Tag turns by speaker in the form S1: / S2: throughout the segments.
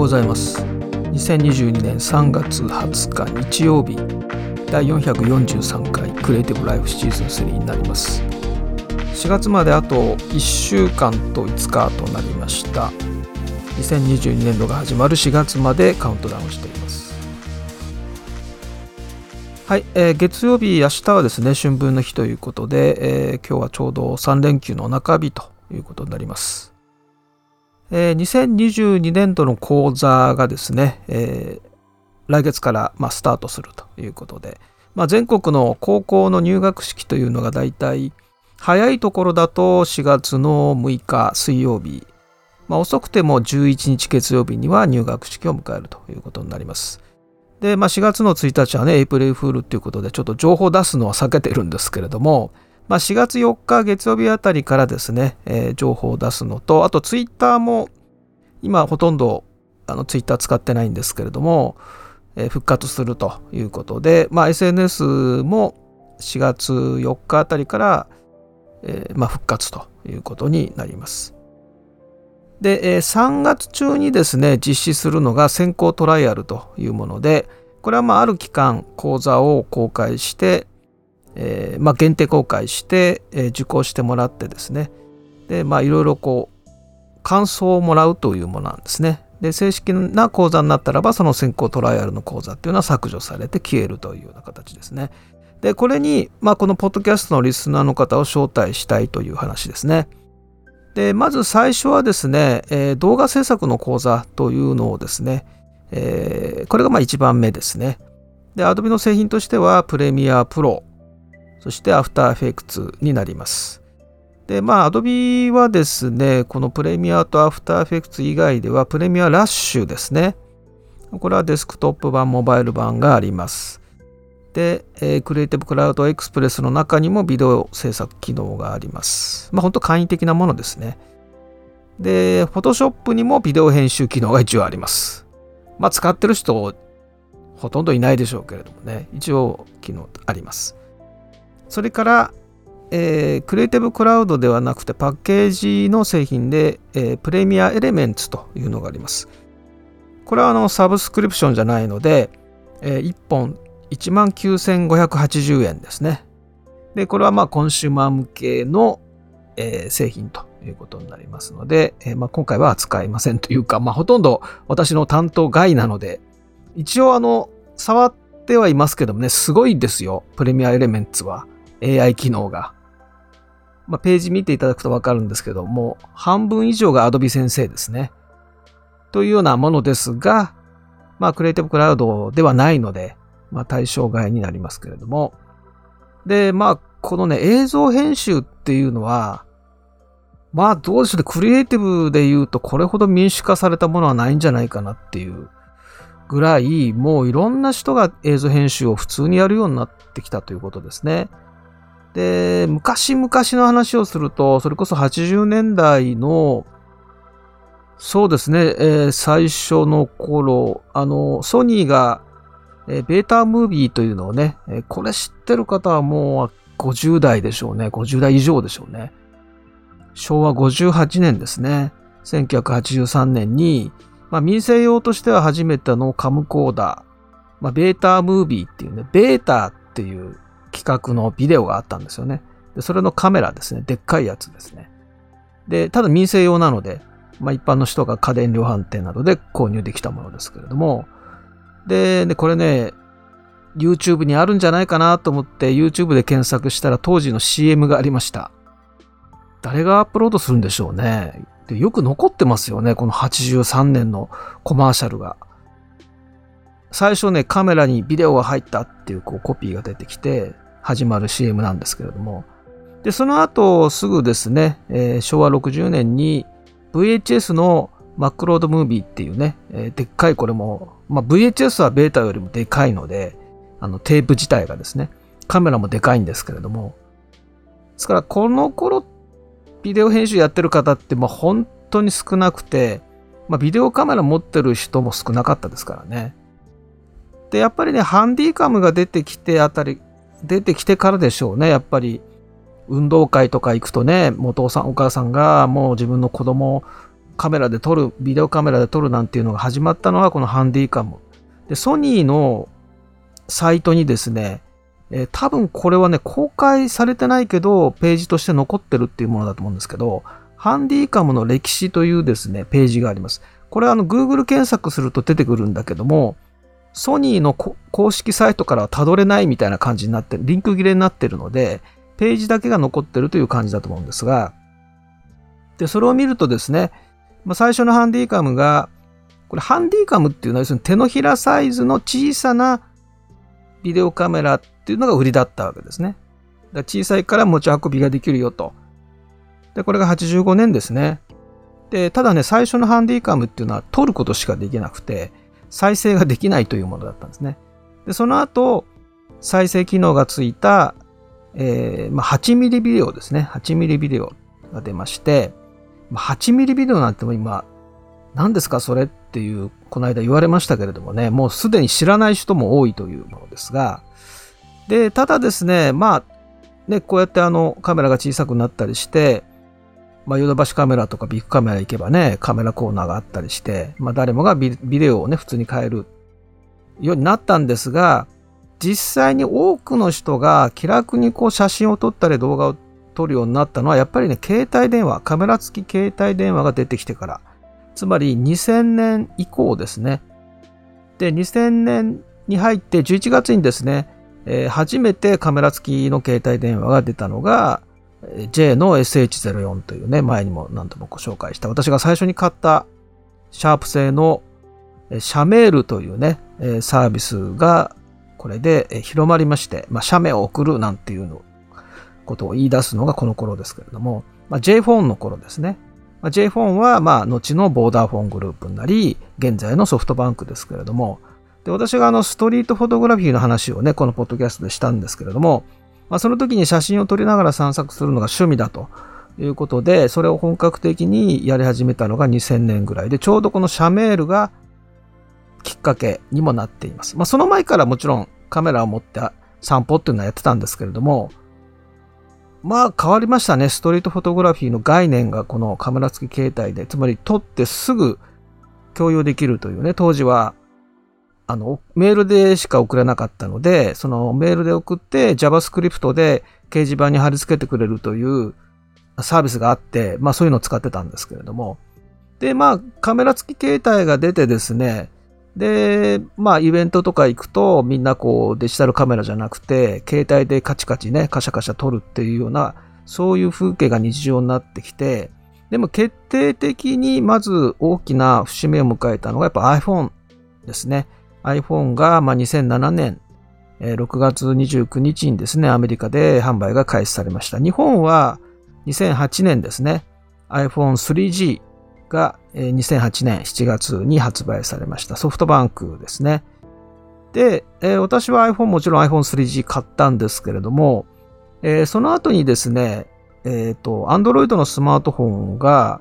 S1: ございます。2022年3月20日日曜日第443回クリエイティブライフシーズン3になります。4月まであと1週間と5日となりました。2022年度が始まる4月までカウントダウンしています。はい、えー、月曜日明日はですね春分の日ということで、えー、今日はちょうど3連休の中日ということになります。えー、2022年度の講座がですね、えー、来月から、まあ、スタートするということで、まあ、全国の高校の入学式というのがだいたい早いところだと4月の6日水曜日、まあ、遅くても11日月曜日には入学式を迎えるということになります。で、まあ、4月の1日はね、エイプリルフールということで、ちょっと情報出すのは避けてるんですけれども、まあ、4月4日月曜日あたりからですね、えー、情報を出すのと、あとツイッターも今ほとんどあのツイッター使ってないんですけれども、えー、復活するということで、まあ、SNS も4月4日あたりから、えー、まあ、復活ということになります。で、えー、3月中にですね、実施するのが先行トライアルというもので、これはまあある期間講座を公開して、えー、まあ、限定公開して、えー、受講してもらってですね。でまあいろいろこう感想をもらうというものなんですね。で正式な講座になったらばその先行トライアルの講座っていうのは削除されて消えるというような形ですね。でこれに、まあ、このポッドキャストのリスナーの方を招待したいという話ですね。でまず最初はですね、えー、動画制作の講座というのをですね、えー、これがまあ1番目ですね。で Adobe の製品としてはプレミアプロそして After Effects になります。で、まあ、Adobe はですね、このプレミアと After Effects 以外では、プレミアラッシュですね。これはデスクトップ版、モバイル版があります。で、えー、クリエイティブクラウドエクスプレスの中にもビデオ制作機能があります。まあ、本当簡易的なものですね。で、Photoshop にもビデオ編集機能が一応あります。まあ、使ってる人、ほとんどいないでしょうけれどもね、一応機能あります。それから、えー、クリエイティブクラウドではなくてパッケージの製品で、えー、プレミアエレメンツというのがあります。これはあのサブスクリプションじゃないので、えー、1本19,580円ですね。で、これはまあコンシューマー向けの、えー、製品ということになりますので、えーまあ、今回は扱いませんというか、まあ、ほとんど私の担当外なので、一応あの、触ってはいますけどもね、すごいですよ。プレミアエレメンツは。AI 機能が。まあ、ページ見ていただくとわかるんですけども、半分以上が Adobe 先生ですね。というようなものですが、まあ、クリエイティブクラウドではないので、まあ、対象外になりますけれども。で、まあ、このね、映像編集っていうのは、まあ、どうでしょうね、クリエイティブで言うと、これほど民主化されたものはないんじゃないかなっていうぐらい、もういろんな人が映像編集を普通にやるようになってきたということですね。で、昔々の話をすると、それこそ80年代の、そうですね、えー、最初の頃、あの、ソニーが、えー、ベータムービーというのをね、えー、これ知ってる方はもう50代でしょうね。50代以上でしょうね。昭和58年ですね。1983年に、まあ、民生用としては初めてのカムコーダー、まあ、ベータムービーっていうね、ベータっていう企画のビデオがあったんですよね。で、それのカメラですね。でっかいやつですね。で、ただ民生用なので、まあ一般の人が家電量販店などで購入できたものですけれども、で、でこれね、YouTube にあるんじゃないかなと思って YouTube で検索したら当時の CM がありました。誰がアップロードするんでしょうね。でよく残ってますよね。この83年のコマーシャルが。最初ね、カメラにビデオが入ったっていうこうコピーが出てきて、始まる CM なんですけれども、で、その後すぐですね、えー、昭和60年に VHS のマックロードムービーっていうね、えー、でっかいこれも、まあ、VHS はベータよりもでかいので、あのテープ自体がですね、カメラもでかいんですけれども、ですからこの頃、ビデオ編集やってる方ってまあ本当に少なくて、まあ、ビデオカメラ持ってる人も少なかったですからね。で、やっぱりね、ハンディカムが出てきてあたり、出てきてからでしょうね。やっぱり、運動会とか行くとね、お父さん、お母さんがもう自分の子供をカメラで撮る、ビデオカメラで撮るなんていうのが始まったのはこのハンディカム。で、ソニーのサイトにですね、えー、多分これはね、公開されてないけど、ページとして残ってるっていうものだと思うんですけど、ハンディカムの歴史というですね、ページがあります。これはあの、Google 検索すると出てくるんだけども、ソニーの公式サイトからは辿れないみたいな感じになってる、リンク切れになってるので、ページだけが残ってるという感じだと思うんですが、で、それを見るとですね、まあ、最初のハンディカムが、これハンディカムっていうのは要するに手のひらサイズの小さなビデオカメラっていうのが売りだったわけですね。だ小さいから持ち運びができるよと。で、これが85年ですね。で、ただね、最初のハンディカムっていうのは撮ることしかできなくて、再生ができないというものだったんですね。で、その後、再生機能がついた、えー、まあ、8ミリビデオですね。8ミリビデオが出まして、8ミリビデオなんても今、何ですかそれっていう、この間言われましたけれどもね、もうすでに知らない人も多いというものですが、で、ただですね、まあ、ね、こうやってあのカメラが小さくなったりして、まあ、ヨドバシカメラとかビッグカメラ行けばね、カメラコーナーがあったりして、まあ、誰もがビデオをね、普通に買えるようになったんですが、実際に多くの人が気楽にこう写真を撮ったり動画を撮るようになったのは、やっぱりね、携帯電話、カメラ付き携帯電話が出てきてから。つまり2000年以降ですね。で、2000年に入って11月にですね、えー、初めてカメラ付きの携帯電話が出たのが、J の SH04 というね、前にも何度もご紹介した、私が最初に買ったシャープ製のシャメールというね、サービスがこれで広まりまして、まあ、写メを送るなんていうのことを言い出すのがこの頃ですけれども、まあ、J フォンの頃ですね。まあ、J フォンは、まあ、後のボーダーフォングループになり、現在のソフトバンクですけれども、で私があのストリートフォトグラフィーの話をね、このポッドキャストでしたんですけれども、まあ、その時に写真を撮りながら散策するのが趣味だということで、それを本格的にやり始めたのが2000年ぐらいで、ちょうどこのシャメールがきっかけにもなっています。まあ、その前からもちろんカメラを持って散歩っていうのはやってたんですけれども、まあ変わりましたね。ストリートフォトグラフィーの概念がこのカメラ付き携帯で、つまり撮ってすぐ共有できるというね、当時は、あの、メールでしか送れなかったので、そのメールで送って JavaScript で掲示板に貼り付けてくれるというサービスがあって、まあそういうのを使ってたんですけれども。で、まあカメラ付き携帯が出てですね、で、まあ、イベントとか行くと、みんなこう、デジタルカメラじゃなくて、携帯でカチカチね、カシャカシャ撮るっていうような、そういう風景が日常になってきて、でも決定的にまず大きな節目を迎えたのがやっぱ iPhone ですね。iPhone がま2007年6月29日にですね、アメリカで販売が開始されました。日本は2008年ですね、iPhone 3G が2008年7月に発売されましたソフトバンクですね。で、えー、私は iPhone もちろん iPhone3G 買ったんですけれども、えー、その後にですね、えっ、ー、と、Android のスマートフォンが、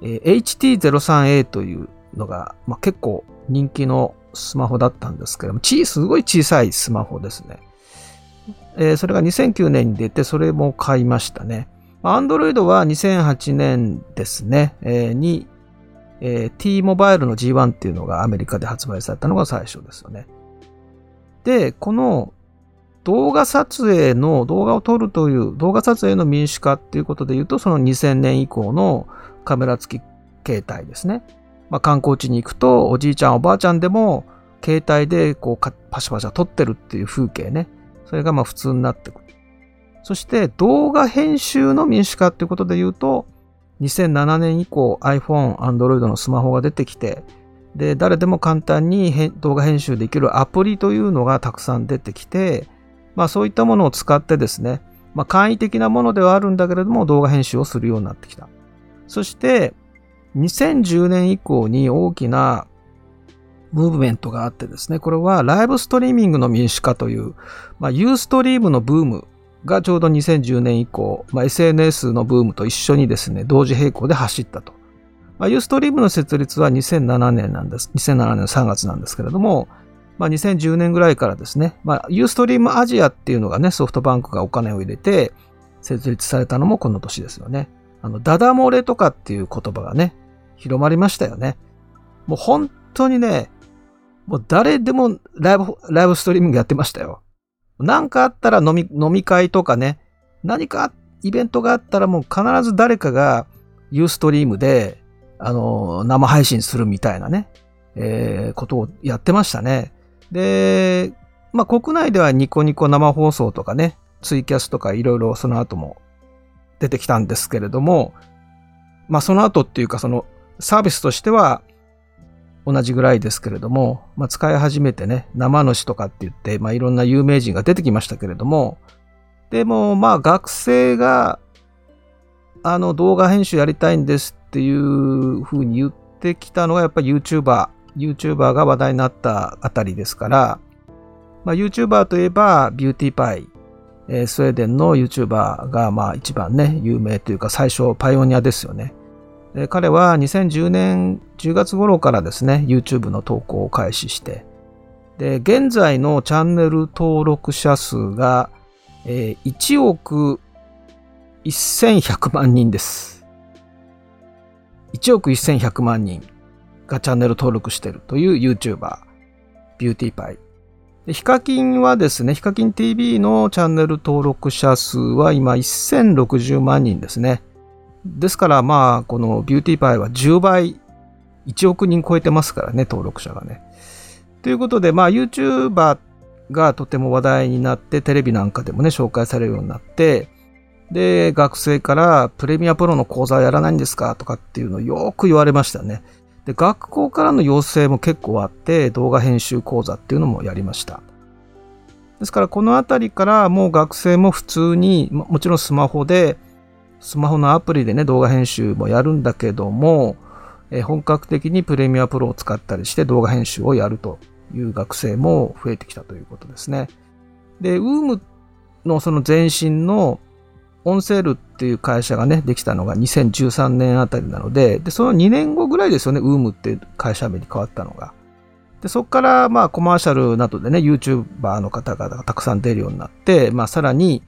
S1: え HT03A というのが、まあ、結構人気のスマホだったんですけども、ちすごい小さいスマホですね。えそれが2009年に出て、それも買いましたね。アンドロイドは2008年ですね、えー、に、えー、T モバイルの G1 っていうのがアメリカで発売されたのが最初ですよね。で、この動画撮影の、動画を撮るという動画撮影の民主化っていうことで言うと、その2000年以降のカメラ付き携帯ですね。まあ、観光地に行くと、おじいちゃんおばあちゃんでも、携帯でこうパシャパシャ撮ってるっていう風景ね。それがまあ普通になってくる。そして動画編集の民主化っていうことで言うと、2007年以降 iPhone、Android のスマホが出てきて、で、誰でも簡単に動画編集できるアプリというのがたくさん出てきて、まあそういったものを使ってですね、まあ簡易的なものではあるんだけれども動画編集をするようになってきた。そして、2010年以降に大きなムーブメントがあってですね、これはライブストリーミングの民主化という、まあ、ユーストリームのブームがちょうど2010年以降、まあ、SNS のブームと一緒にですね、同時並行で走ったと。まあ、ユーストリームの設立は2007年なんです。2007年3月なんですけれども、まあ、2010年ぐらいからですね、まあ、ユーストリームアジアっていうのがね、ソフトバンクがお金を入れて設立されたのもこの年ですよね。あの、ダダ漏れとかっていう言葉がね、広まりましたよね。もう本当にね、もう誰でもライブ、ライブストリーミングやってましたよ。なんかあったら飲み、飲み会とかね、何かイベントがあったらもう必ず誰かがユーストリームで、あの、生配信するみたいなね、えー、ことをやってましたね。で、まあ国内ではニコニコ生放送とかね、ツイキャスとかいろいろその後も出てきたんですけれども、まあその後っていうかそのサービスとしては同じぐらいですけれども、まあ、使い始めてね、生主とかって言って、まあ、いろんな有名人が出てきましたけれども、でも、まあ、学生が、あの、動画編集やりたいんですっていうふうに言ってきたのが、やっぱり YouTuber、YouTuber が話題になったあたりですから、まあ、YouTuber といえば、ビューティーパイ、えー、スウェーデンの YouTuber が、まあ、一番ね、有名というか、最初、パイオニアですよね。で彼は2010年10月頃からですね、YouTube の投稿を開始して、で、現在のチャンネル登録者数が、えー、1億1100万人です。1億1100万人がチャンネル登録してるという YouTuber、ビューティーパイ。でヒカキンはですね、ヒカキン TV のチャンネル登録者数は今1060万人ですね。ですからまあ、このビューティーパイは10倍、1億人超えてますからね、登録者がね。ということで、まあ YouTuber がとても話題になって、テレビなんかでもね、紹介されるようになって、で、学生からプレミアプロの講座やらないんですかとかっていうのをよく言われましたね。で、学校からの要請も結構あって、動画編集講座っていうのもやりました。ですからこのあたりからもう学生も普通に、もちろんスマホでスマホのアプリでね、動画編集もやるんだけども、え本格的にプレミアプロを使ったりして動画編集をやるという学生も増えてきたということですね。で、ウームのその前身のオンセールっていう会社がね、できたのが2013年あたりなので、で、その2年後ぐらいですよね、ウームっていう会社名に変わったのが。で、そこからまあコマーシャルなどでね、YouTuber の方々がたくさん出るようになって、まあさらに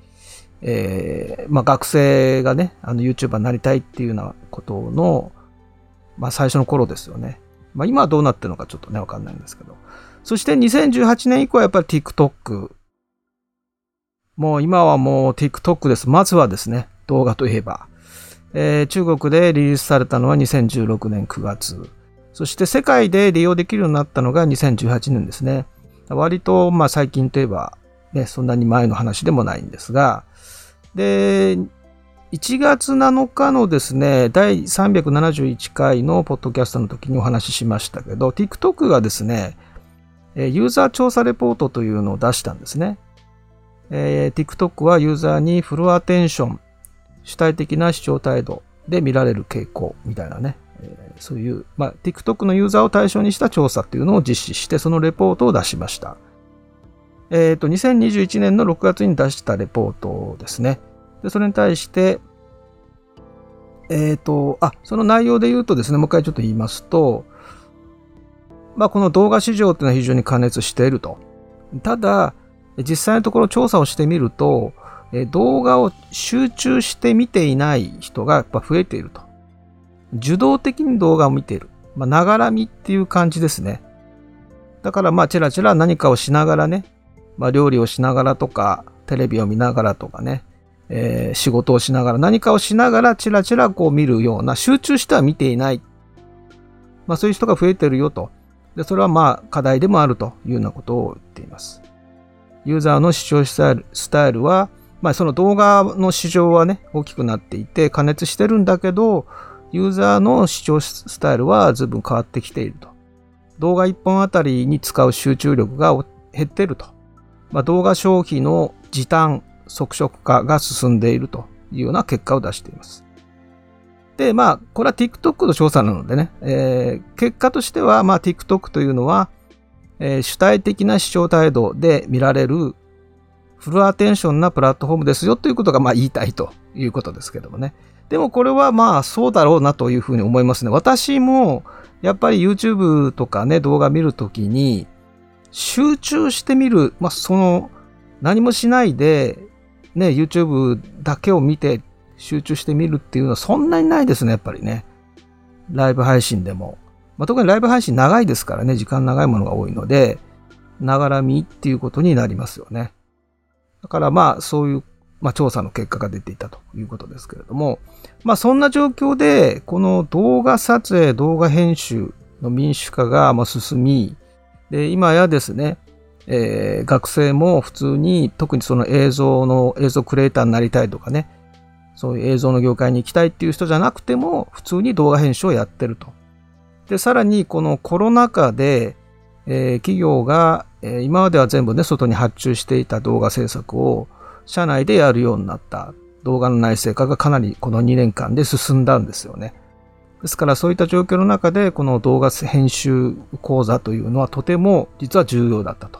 S1: えー、まあ、学生がね、あの YouTuber になりたいっていうようなことの、まあ、最初の頃ですよね。まあ、今はどうなってるのかちょっとね、わかんないんですけど。そして2018年以降はやっぱり TikTok。もう今はもう TikTok です。まずはですね、動画といえば。えー、中国でリリースされたのは2016年9月。そして世界で利用できるようになったのが2018年ですね。割と、まあ最近といえば、ね、そんなに前の話でもないんですが、で、1月7日のですね、第371回のポッドキャストの時にお話ししましたけど、TikTok がですね、ユーザー調査レポートというのを出したんですね。えー、TikTok はユーザーにフルアテンション、主体的な視聴態度で見られる傾向みたいなね、えー、そういう、まあ、TikTok のユーザーを対象にした調査っていうのを実施して、そのレポートを出しました。えっ、ー、と、2021年の6月に出したレポートですね。で、それに対して、えっ、ー、と、あ、その内容で言うとですね、もう一回ちょっと言いますと、まあ、この動画市場っていうのは非常に過熱していると。ただ、実際のところ調査をしてみると、え動画を集中して見ていない人がやっぱ増えていると。受動的に動画を見ている。ま、ながら見っていう感じですね。だからまあ、ちらちら何かをしながらね、まあ、料理をしながらとか、テレビを見ながらとかね、えー、仕事をしながら、何かをしながら、チラチラこう見るような、集中しては見ていない。まあ、そういう人が増えてるよと。で、それはまあ、課題でもあるというようなことを言っています。ユーザーの視聴スタイルスタイルは、まあ、その動画の市場はね、大きくなっていて、加熱してるんだけど、ユーザーの視聴スタイルは随分変わってきていると。動画1本あたりに使う集中力が減ってると。まあ、動画消費の時短、促食化が進んでいるというような結果を出しています。で、まあ、これは TikTok の調査なのでね、えー、結果としては、まあ、TikTok というのは、えー、主体的な視聴態度で見られるフルアテンションなプラットフォームですよということが、まあ、言いたいということですけどもね。でもこれはまあそうだろうなというふうに思いますね。私もやっぱり YouTube とかね、動画見るときに、集中してみる、まあ、その、何もしないで、ね、YouTube だけを見て集中してみるっていうのはそんなにないですね、やっぱりね。ライブ配信でも、まあ、特にライブ配信長いですからね、時間長いものが多いので、ながら見っていうことになりますよね。だからまあそういう、まあ、調査の結果が出ていたということですけれども、まあそんな状況で、この動画撮影、動画編集の民主化がま進み、で今やですね、えー、学生も普通に特にその映像の映像クリエイターになりたいとかね、そういう映像の業界に行きたいっていう人じゃなくても普通に動画編集をやってると。で、さらにこのコロナ禍で、えー、企業が、えー、今までは全部ね、外に発注していた動画制作を社内でやるようになった動画の内製化がかなりこの2年間で進んだんですよね。ですからそういった状況の中でこの動画編集講座というのはとても実は重要だったと。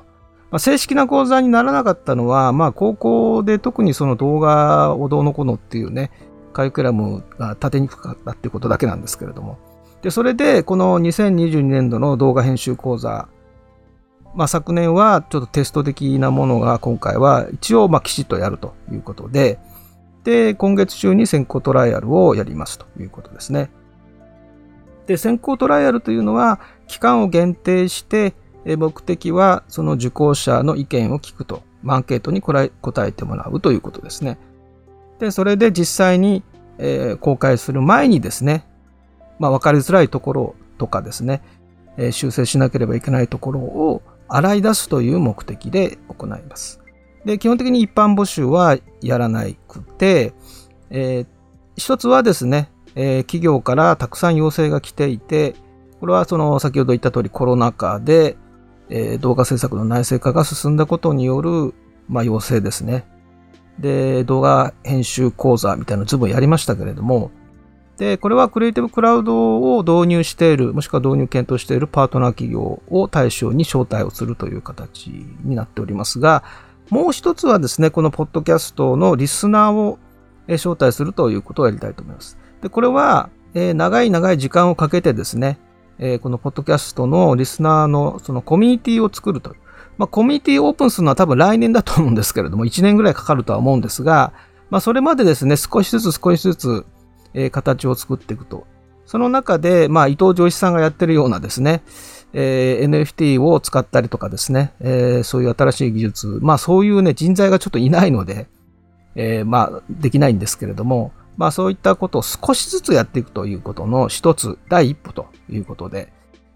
S1: まあ、正式な講座にならなかったのは、まあ高校で特にその動画をどうのこうのっていうね、カリキュラムが立てにくかったっていうことだけなんですけれども。で、それでこの2022年度の動画編集講座、まあ昨年はちょっとテスト的なものが今回は一応まきちっとやるということで、で、今月中に先行トライアルをやりますということですね。で、先行トライアルというのは期間を限定して目的はその受講者の意見を聞くと、アンケートに答えてもらうということですね。で、それで実際に、え、公開する前にですね、まあ、分かりづらいところとかですね、え、修正しなければいけないところを洗い出すという目的で行います。で、基本的に一般募集はやらなくて、えー、一つはですね、えー、企業からたくさん要請が来ていて、これはその先ほど言った通りコロナ禍で、えー、動画制作の内製化が進んだことによる、まあ、要請ですね。で、動画編集講座みたいなのずぶやりましたけれども、で、これはクリエイティブクラウドを導入している、もしくは導入検討しているパートナー企業を対象に招待をするという形になっておりますが、もう一つはですね、このポッドキャストのリスナーを招待するということをやりたいと思います。で、これは、えー、長い長い時間をかけてですね、えー、このポッドキャストのリスナーのそのコミュニティを作るという。まあ、コミュニティをオープンするのは多分来年だと思うんですけれども、1年ぐらいかかるとは思うんですが、まあ、それまでですね、少しずつ少しずつ、えー、形を作っていくと。その中で、まあ、伊藤上司さんがやってるようなですね、えー、NFT を使ったりとかですね、えー、そういう新しい技術、まあそういうね、人材がちょっといないので、えー、まあできないんですけれども、まあそういったことを少しずつやっていくということの一つ、第一歩ということで、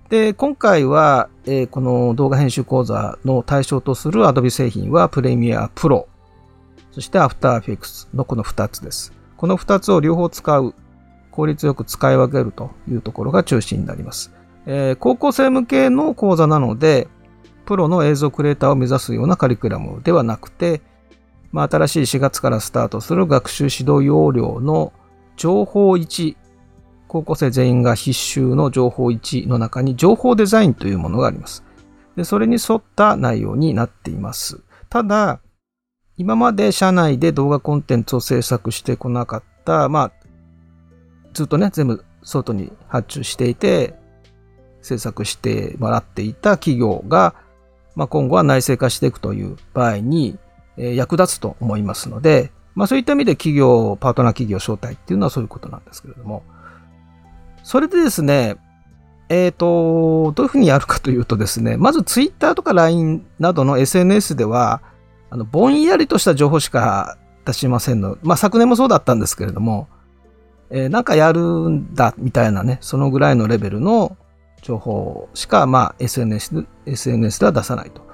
S1: で、今回は、えー、この動画編集講座の対象とする Adobe 製品は Premiere Pro、そして After Effects のこの2つです。この2つを両方使う、効率よく使い分けるというところが中心になります。えー、高校生向けの講座なので、プロの映像クリエイターを目指すようなカリキュラムではなくて、まあ、新しい4月からスタートする学習指導要領の情報1、高校生全員が必修の情報1の中に情報デザインというものがあります。でそれに沿った内容になっています。ただ、今まで社内で動画コンテンツを制作してこなかった、まあ、ずっとね、全部外に発注していて、制作してもらっていた企業が、まあ、今後は内製化していくという場合に、役立つと思いますので、まあ、そういった意味で企業、パートナー企業招待っていうのはそういうことなんですけれども、それでですね、えっ、ー、と、どういうふうにやるかというとですね、まずツイッターとか LINE などの SNS では、あの、ぼんやりとした情報しか出しませんの。まあ、昨年もそうだったんですけれども、えー、なんかやるんだ、みたいなね、そのぐらいのレベルの情報しか、まあ、SNS、SNS では出さないと。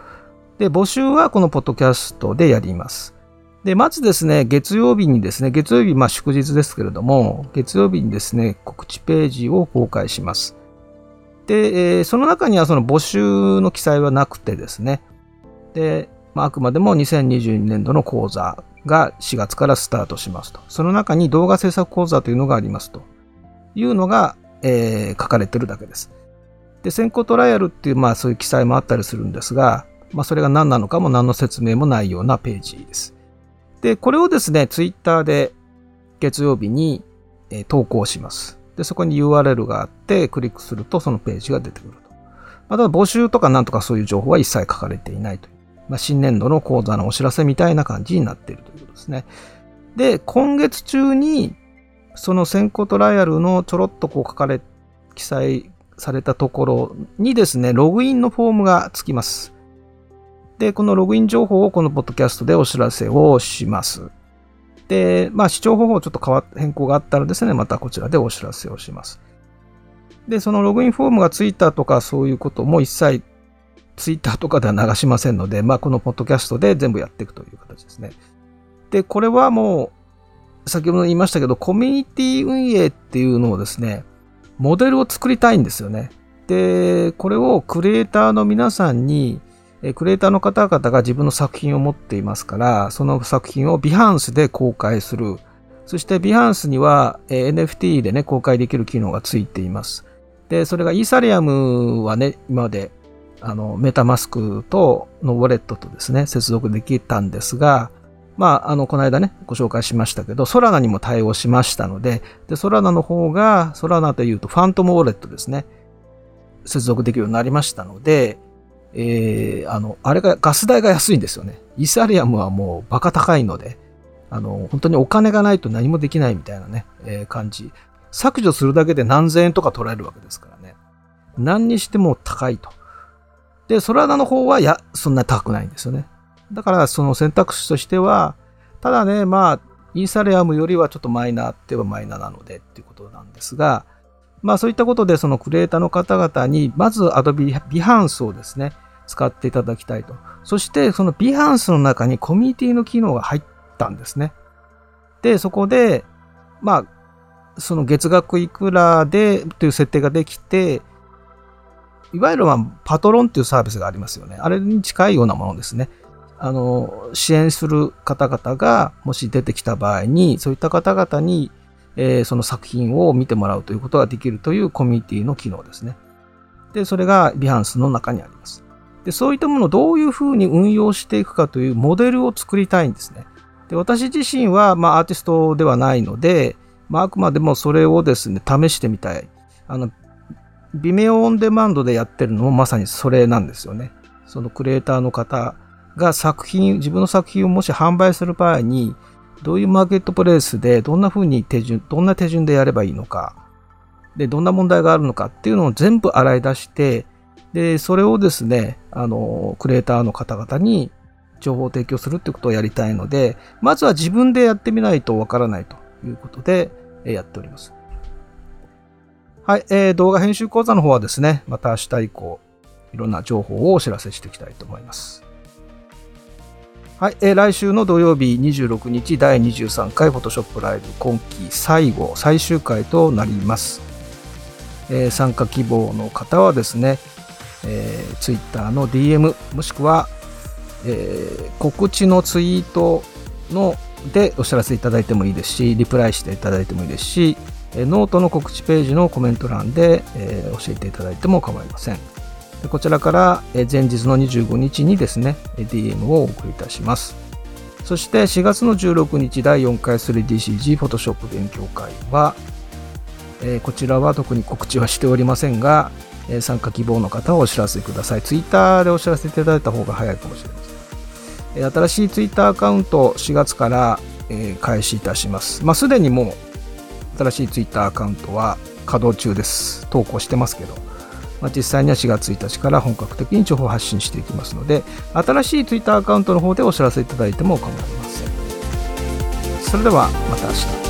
S1: で、募集はこのポッドキャストでやります。で、まずですね、月曜日にですね、月曜日、まあ祝日ですけれども、月曜日にですね、告知ページを公開します。で、えー、その中にはその募集の記載はなくてですね、で、まあ、あくまでも2022年度の講座が4月からスタートしますと。その中に動画制作講座というのがありますというのが、えー、書かれてるだけです。で、先行トライアルっていう、まあそういう記載もあったりするんですが、まあそれが何なのかも何の説明もないようなページです。で、これをですね、ツイッターで月曜日に、投稿します。で、そこに URL があって、クリックするとそのページが出てくると。まあ、ただ募集とかなんとかそういう情報は一切書かれていないという。まあ、新年度の講座のお知らせみたいな感じになっているということですね。で、今月中に、その先行トライアルのちょろっとこう書かれ記載されたところにですね、ログインのフォームがつきます。で、このログイン情報をこのポッドキャストでお知らせをします。で、まあ、視聴方法ちょっと変わ変更があったらですね、またこちらでお知らせをします。で、そのログインフォームがついたとかそういうことも一切ツイッターとかでは流しませんので、まあ、このポッドキャストで全部やっていくという形ですね。で、これはもう、先ほど言いましたけど、コミュニティ運営っていうのをですね、モデルを作りたいんですよね。で、これをクリエイターの皆さんに、クリエイターの方々が自分の作品を持っていますから、その作品を Behance で公開する。そして Behance には NFT でね、公開できる機能がついています。で、それがイーサリアムはね、今まであのメタマスクとのウォレットとですね、接続できたんですが、まあ、あの、この間ね、ご紹介しましたけど、ソラナにも対応しましたので、で、ソラナの方が、ソラナというとファントムウォレットですね、接続できるようになりましたので、えー、あの、あれが、ガス代が安いんですよね。イサリアムはもうバカ高いので、あの、本当にお金がないと何もできないみたいなね、えー、感じ。削除するだけで何千円とか取られるわけですからね。何にしても高いと。で、ソラナの方は、や、そんな高くないんですよね。だからその選択肢としては、ただね、まあ、イーサリアムよりはちょっとマイナーって言えばマイナーなのでっていうことなんですが、まあそういったことでそのクリエイターの方々に、まず Adobe Behance をですね、使っていただきたいと。そしてその Behance の中にコミュニティの機能が入ったんですね。で、そこで、まあ、その月額いくらでという設定ができて、いわゆるまパトロンっていうサービスがありますよね。あれに近いようなものですね。あの、支援する方々がもし出てきた場合に、そういった方々に、えー、その作品を見てもらうということができるというコミュニティの機能ですね。で、それが Behance の中にあります。で、そういったものをどういうふうに運用していくかというモデルを作りたいんですね。で、私自身は、まあ、アーティストではないので、まあ、あくまでもそれをですね、試してみたい。あの、微妙オンデマンドでやってるのもまさにそれなんですよね。そのクリエイターの方が作品、自分の作品をもし販売する場合に、どういうマーケットプレイスで、どんな風に手順、どんな手順でやればいいのか、で、どんな問題があるのかっていうのを全部洗い出して、で、それをですね、あの、クリエイターの方々に情報を提供するってことをやりたいので、まずは自分でやってみないとわからないということで、やっております。はい、えー、動画編集講座の方はですね、また明日以降、いろんな情報をお知らせしていきたいと思います。はい、えー、来週の土曜日26日第23回フォトショップライブ今期最後最終回となります、えー、参加希望の方はですね、えー、Twitter の DM もしくは、えー、告知のツイートのでお知らせいただいてもいいですしリプライしていただいてもいいですしえノートの告知ページのコメント欄で、えー、教えていただいても構いませんこちらからえ前日の25日にですね、DM をお送りいたします。そして4月の16日第4回 3DCG フォトショップ勉強会は、えこちらは特に告知はしておりませんが、え参加希望の方はお知らせください。Twitter でお知らせいただいた方が早いかもしれません。え新しい Twitter アカウント4月から、え開始いたします。まあ、すでにもう新しい Twitter アカウントは稼働中です。投稿してますけど。まあ、実際には4月1日から本格的に情報発信していきますので、新しい Twitter アカウントの方でお知らせいただいても構いません。それではまた明日。